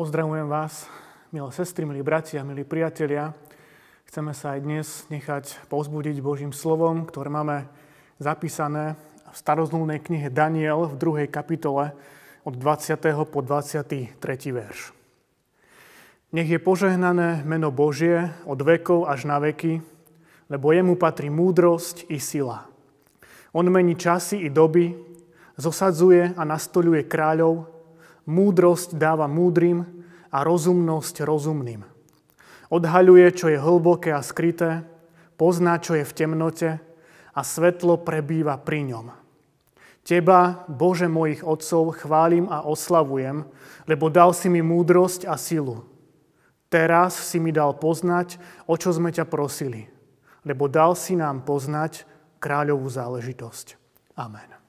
Pozdravujem vás, milé sestry, milí bratia, milí priatelia. Chceme sa aj dnes nechať povzbudiť Božím slovom, ktoré máme zapísané v starozlúnej knihe Daniel v druhej kapitole od 20. po 23. verš. Nech je požehnané meno Božie od vekov až na veky, lebo jemu patrí múdrosť i sila. On mení časy i doby, zosadzuje a nastoluje kráľov, Múdrosť dáva múdrym a rozumnosť rozumným. Odhaľuje, čo je hlboké a skryté, pozná, čo je v temnote a svetlo prebýva pri ňom. Teba, Bože mojich otcov, chválim a oslavujem, lebo dal si mi múdrosť a silu. Teraz si mi dal poznať, o čo sme ťa prosili, lebo dal si nám poznať kráľovú záležitosť. Amen.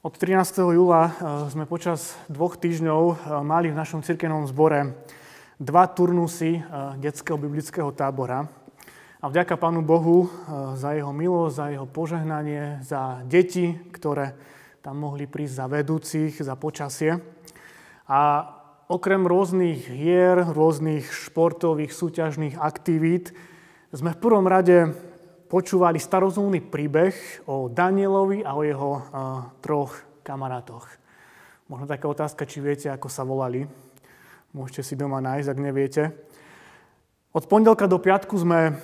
Od 13. júla eh, sme počas dvoch týždňov eh, mali v našom cirkevnom zbore dva turnusy eh, detského biblického tábora. A vďaka Pánu Bohu za jeho milosť, za jeho požehnanie, za deti, ktoré tam mohli prísť za vedúcich, za počasie. A okrem rôznych hier, rôznych športových, súťažných aktivít, sme v prvom rade počúvali starozumný príbeh o Danielovi a o jeho uh, troch kamarátoch. Možno taká otázka, či viete, ako sa volali. Môžete si doma nájsť, ak neviete. Od pondelka do piatku sme uh,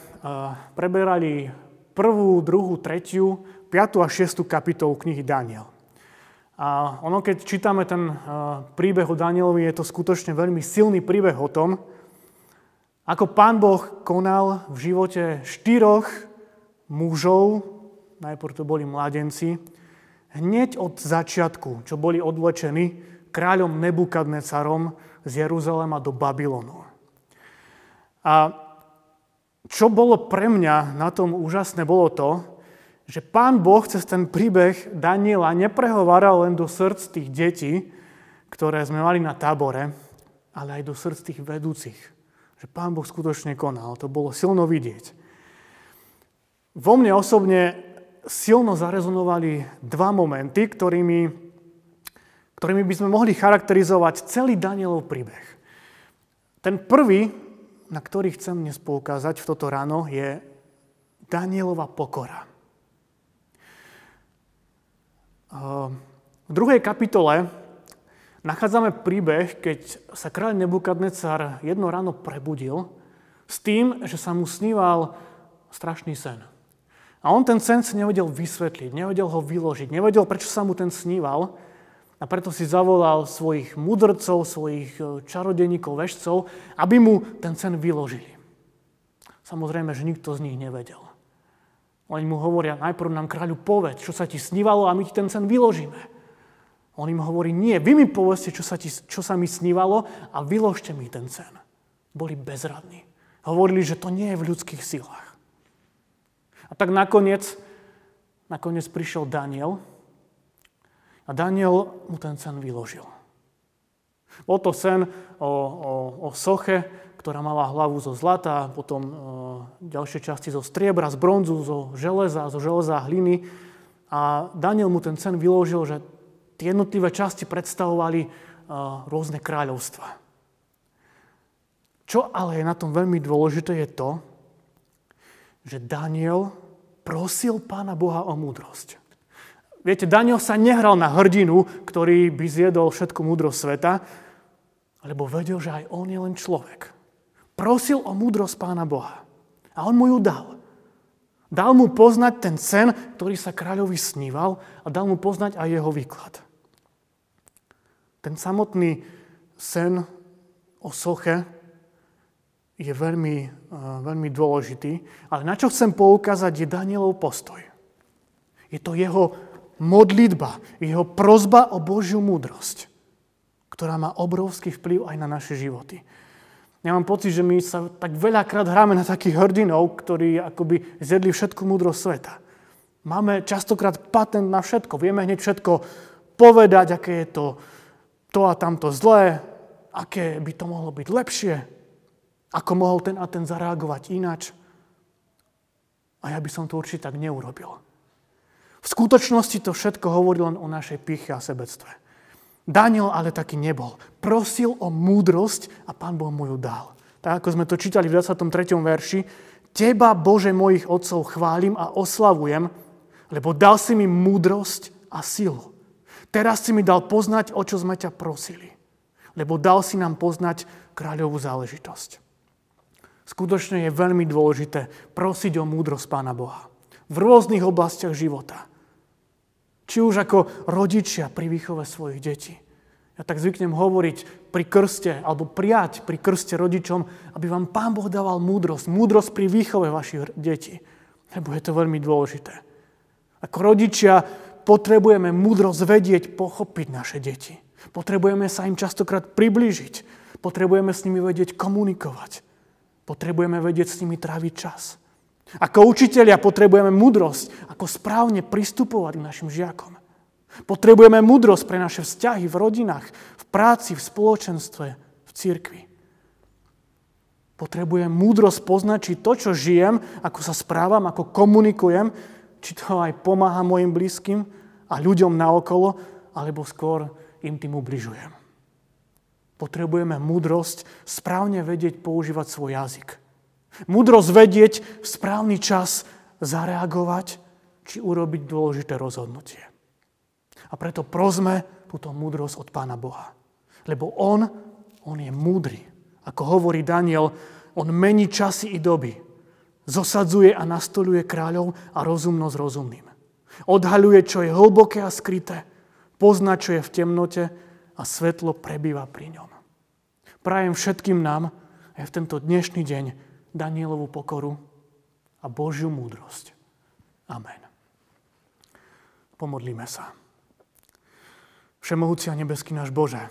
preberali prvú, druhú, tretiu, piatú a šiestu kapitolu knihy Daniel. A ono, keď čítame ten uh, príbeh o Danielovi, je to skutočne veľmi silný príbeh o tom, ako pán Boh konal v živote štyroch mužov, najprv to boli mladenci, hneď od začiatku, čo boli odvlečení kráľom Nebukadnecarom z Jeruzalema do Babylonu. A čo bolo pre mňa na tom úžasné, bolo to, že pán Boh cez ten príbeh Daniela neprehováral len do srdc tých detí, ktoré sme mali na tábore, ale aj do srdc tých vedúcich. Že pán Boh skutočne konal. To bolo silno vidieť. Vo mne osobne silno zarezonovali dva momenty, ktorými, ktorými by sme mohli charakterizovať celý Danielov príbeh. Ten prvý, na ktorý chcem dnes poukázať v toto ráno, je Danielova pokora. V druhej kapitole nachádzame príbeh, keď sa kráľ Nebukadnecar jedno ráno prebudil s tým, že sa mu sníval strašný sen. A on ten sen si nevedel vysvetliť, nevedel ho vyložiť, nevedel, prečo sa mu ten sníval. A preto si zavolal svojich mudrcov, svojich e, čarodeníkov, vešcov, aby mu ten sen vyložili. Samozrejme, že nikto z nich nevedel. Oni mu hovoria, najprv nám kráľu povedz, čo sa ti snívalo a my ti ten sen vyložíme. On im hovorí, nie, vy mi povedzte, čo sa, ti, čo sa mi snívalo a vyložte mi ten sen. Boli bezradní. Hovorili, že to nie je v ľudských silách. A tak nakoniec, nakoniec prišiel Daniel a Daniel mu ten sen vyložil. Bol to sen o, o, o soche, ktorá mala hlavu zo zlata, potom e, ďalšie časti zo striebra, z bronzu, zo železa, zo železa hliny. A Daniel mu ten sen vyložil, že tie jednotlivé časti predstavovali e, rôzne kráľovstva. Čo ale je na tom veľmi dôležité je to, že Daniel prosil pána Boha o múdrosť. Viete, Daniel sa nehral na hrdinu, ktorý by zjedol všetku múdrosť sveta, lebo vedel, že aj on je len človek. Prosil o múdrosť pána Boha. A on mu ju dal. Dal mu poznať ten sen, ktorý sa kráľovi sníval a dal mu poznať aj jeho výklad. Ten samotný sen o soche je veľmi, uh, veľmi dôležitý. Ale na čo chcem poukázať je Danielov postoj. Je to jeho modlitba, jeho prozba o Božiu múdrosť, ktorá má obrovský vplyv aj na naše životy. Ja mám pocit, že my sa tak veľakrát hráme na takých hrdinov, ktorí akoby zjedli všetku múdrosť sveta. Máme častokrát patent na všetko. Vieme hneď všetko povedať, aké je to to a tamto zlé, aké by to mohlo byť lepšie, ako mohol ten a ten zareagovať ináč? A ja by som to určite tak neurobil. V skutočnosti to všetko hovorí len o našej piche a sebectve. Daniel ale taký nebol. Prosil o múdrosť a pán Boh mu ju dal. Tak ako sme to čítali v 23. verši, Teba, Bože mojich otcov, chválim a oslavujem, lebo dal si mi múdrosť a silu. Teraz si mi dal poznať, o čo sme ťa prosili. Lebo dal si nám poznať kráľovú záležitosť. Skutočne je veľmi dôležité prosiť o múdrosť Pána Boha. V rôznych oblastiach života. Či už ako rodičia pri výchove svojich detí. Ja tak zvyknem hovoriť pri krste, alebo prijať pri krste rodičom, aby vám Pán Boh dával múdrosť. Múdrosť pri výchove vašich detí. Lebo je to veľmi dôležité. Ako rodičia potrebujeme múdrosť vedieť, pochopiť naše deti. Potrebujeme sa im častokrát priblížiť. Potrebujeme s nimi vedieť komunikovať. Potrebujeme vedieť s nimi tráviť čas. Ako učitelia potrebujeme múdrosť, ako správne pristupovať k našim žiakom. Potrebujeme múdrosť pre naše vzťahy v rodinách, v práci, v spoločenstve, v cirkvi. Potrebujem múdrosť poznať, či to, čo žijem, ako sa správam, ako komunikujem, či to aj pomáha mojim blízkym a ľuďom naokolo, alebo skôr im tým ubližujem. Potrebujeme múdrosť správne vedieť používať svoj jazyk. Múdrosť vedieť v správny čas zareagovať či urobiť dôležité rozhodnutie. A preto prosme túto múdrosť od Pána Boha. Lebo On, On je múdry. Ako hovorí Daniel, On mení časy i doby. Zosadzuje a nastoluje kráľov a rozumnosť rozumným. Odhaľuje, čo je hlboké a skryté. Pozná, čo je v temnote a svetlo prebýva pri ňom. Prajem všetkým nám aj v tento dnešný deň Danielovú pokoru a Božiu múdrosť. Amen. Pomodlíme sa. Všemohúci a nebeský náš Bože,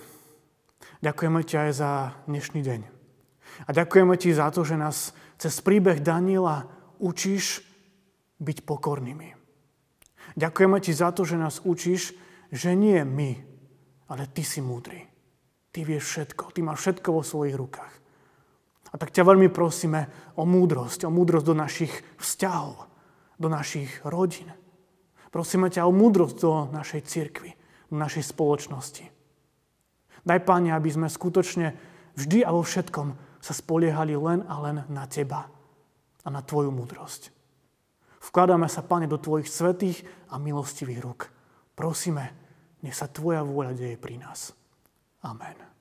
ďakujeme Ti aj za dnešný deň. A ďakujeme Ti za to, že nás cez príbeh Daniela učíš byť pokornými. Ďakujeme Ti za to, že nás učíš, že nie my, ale Ty si múdry. Ty vieš všetko. Ty máš všetko vo svojich rukách. A tak ťa veľmi prosíme o múdrosť, o múdrosť do našich vzťahov, do našich rodín. Prosíme ťa o múdrosť do našej cirkvi, do našej spoločnosti. Daj, Pane, aby sme skutočne vždy a vo všetkom sa spoliehali len a len na Teba a na Tvoju múdrosť. Vkladáme sa, Pane, do Tvojich svetých a milostivých rúk. Prosíme, nech sa Tvoja vôľa deje pri nás. Amen.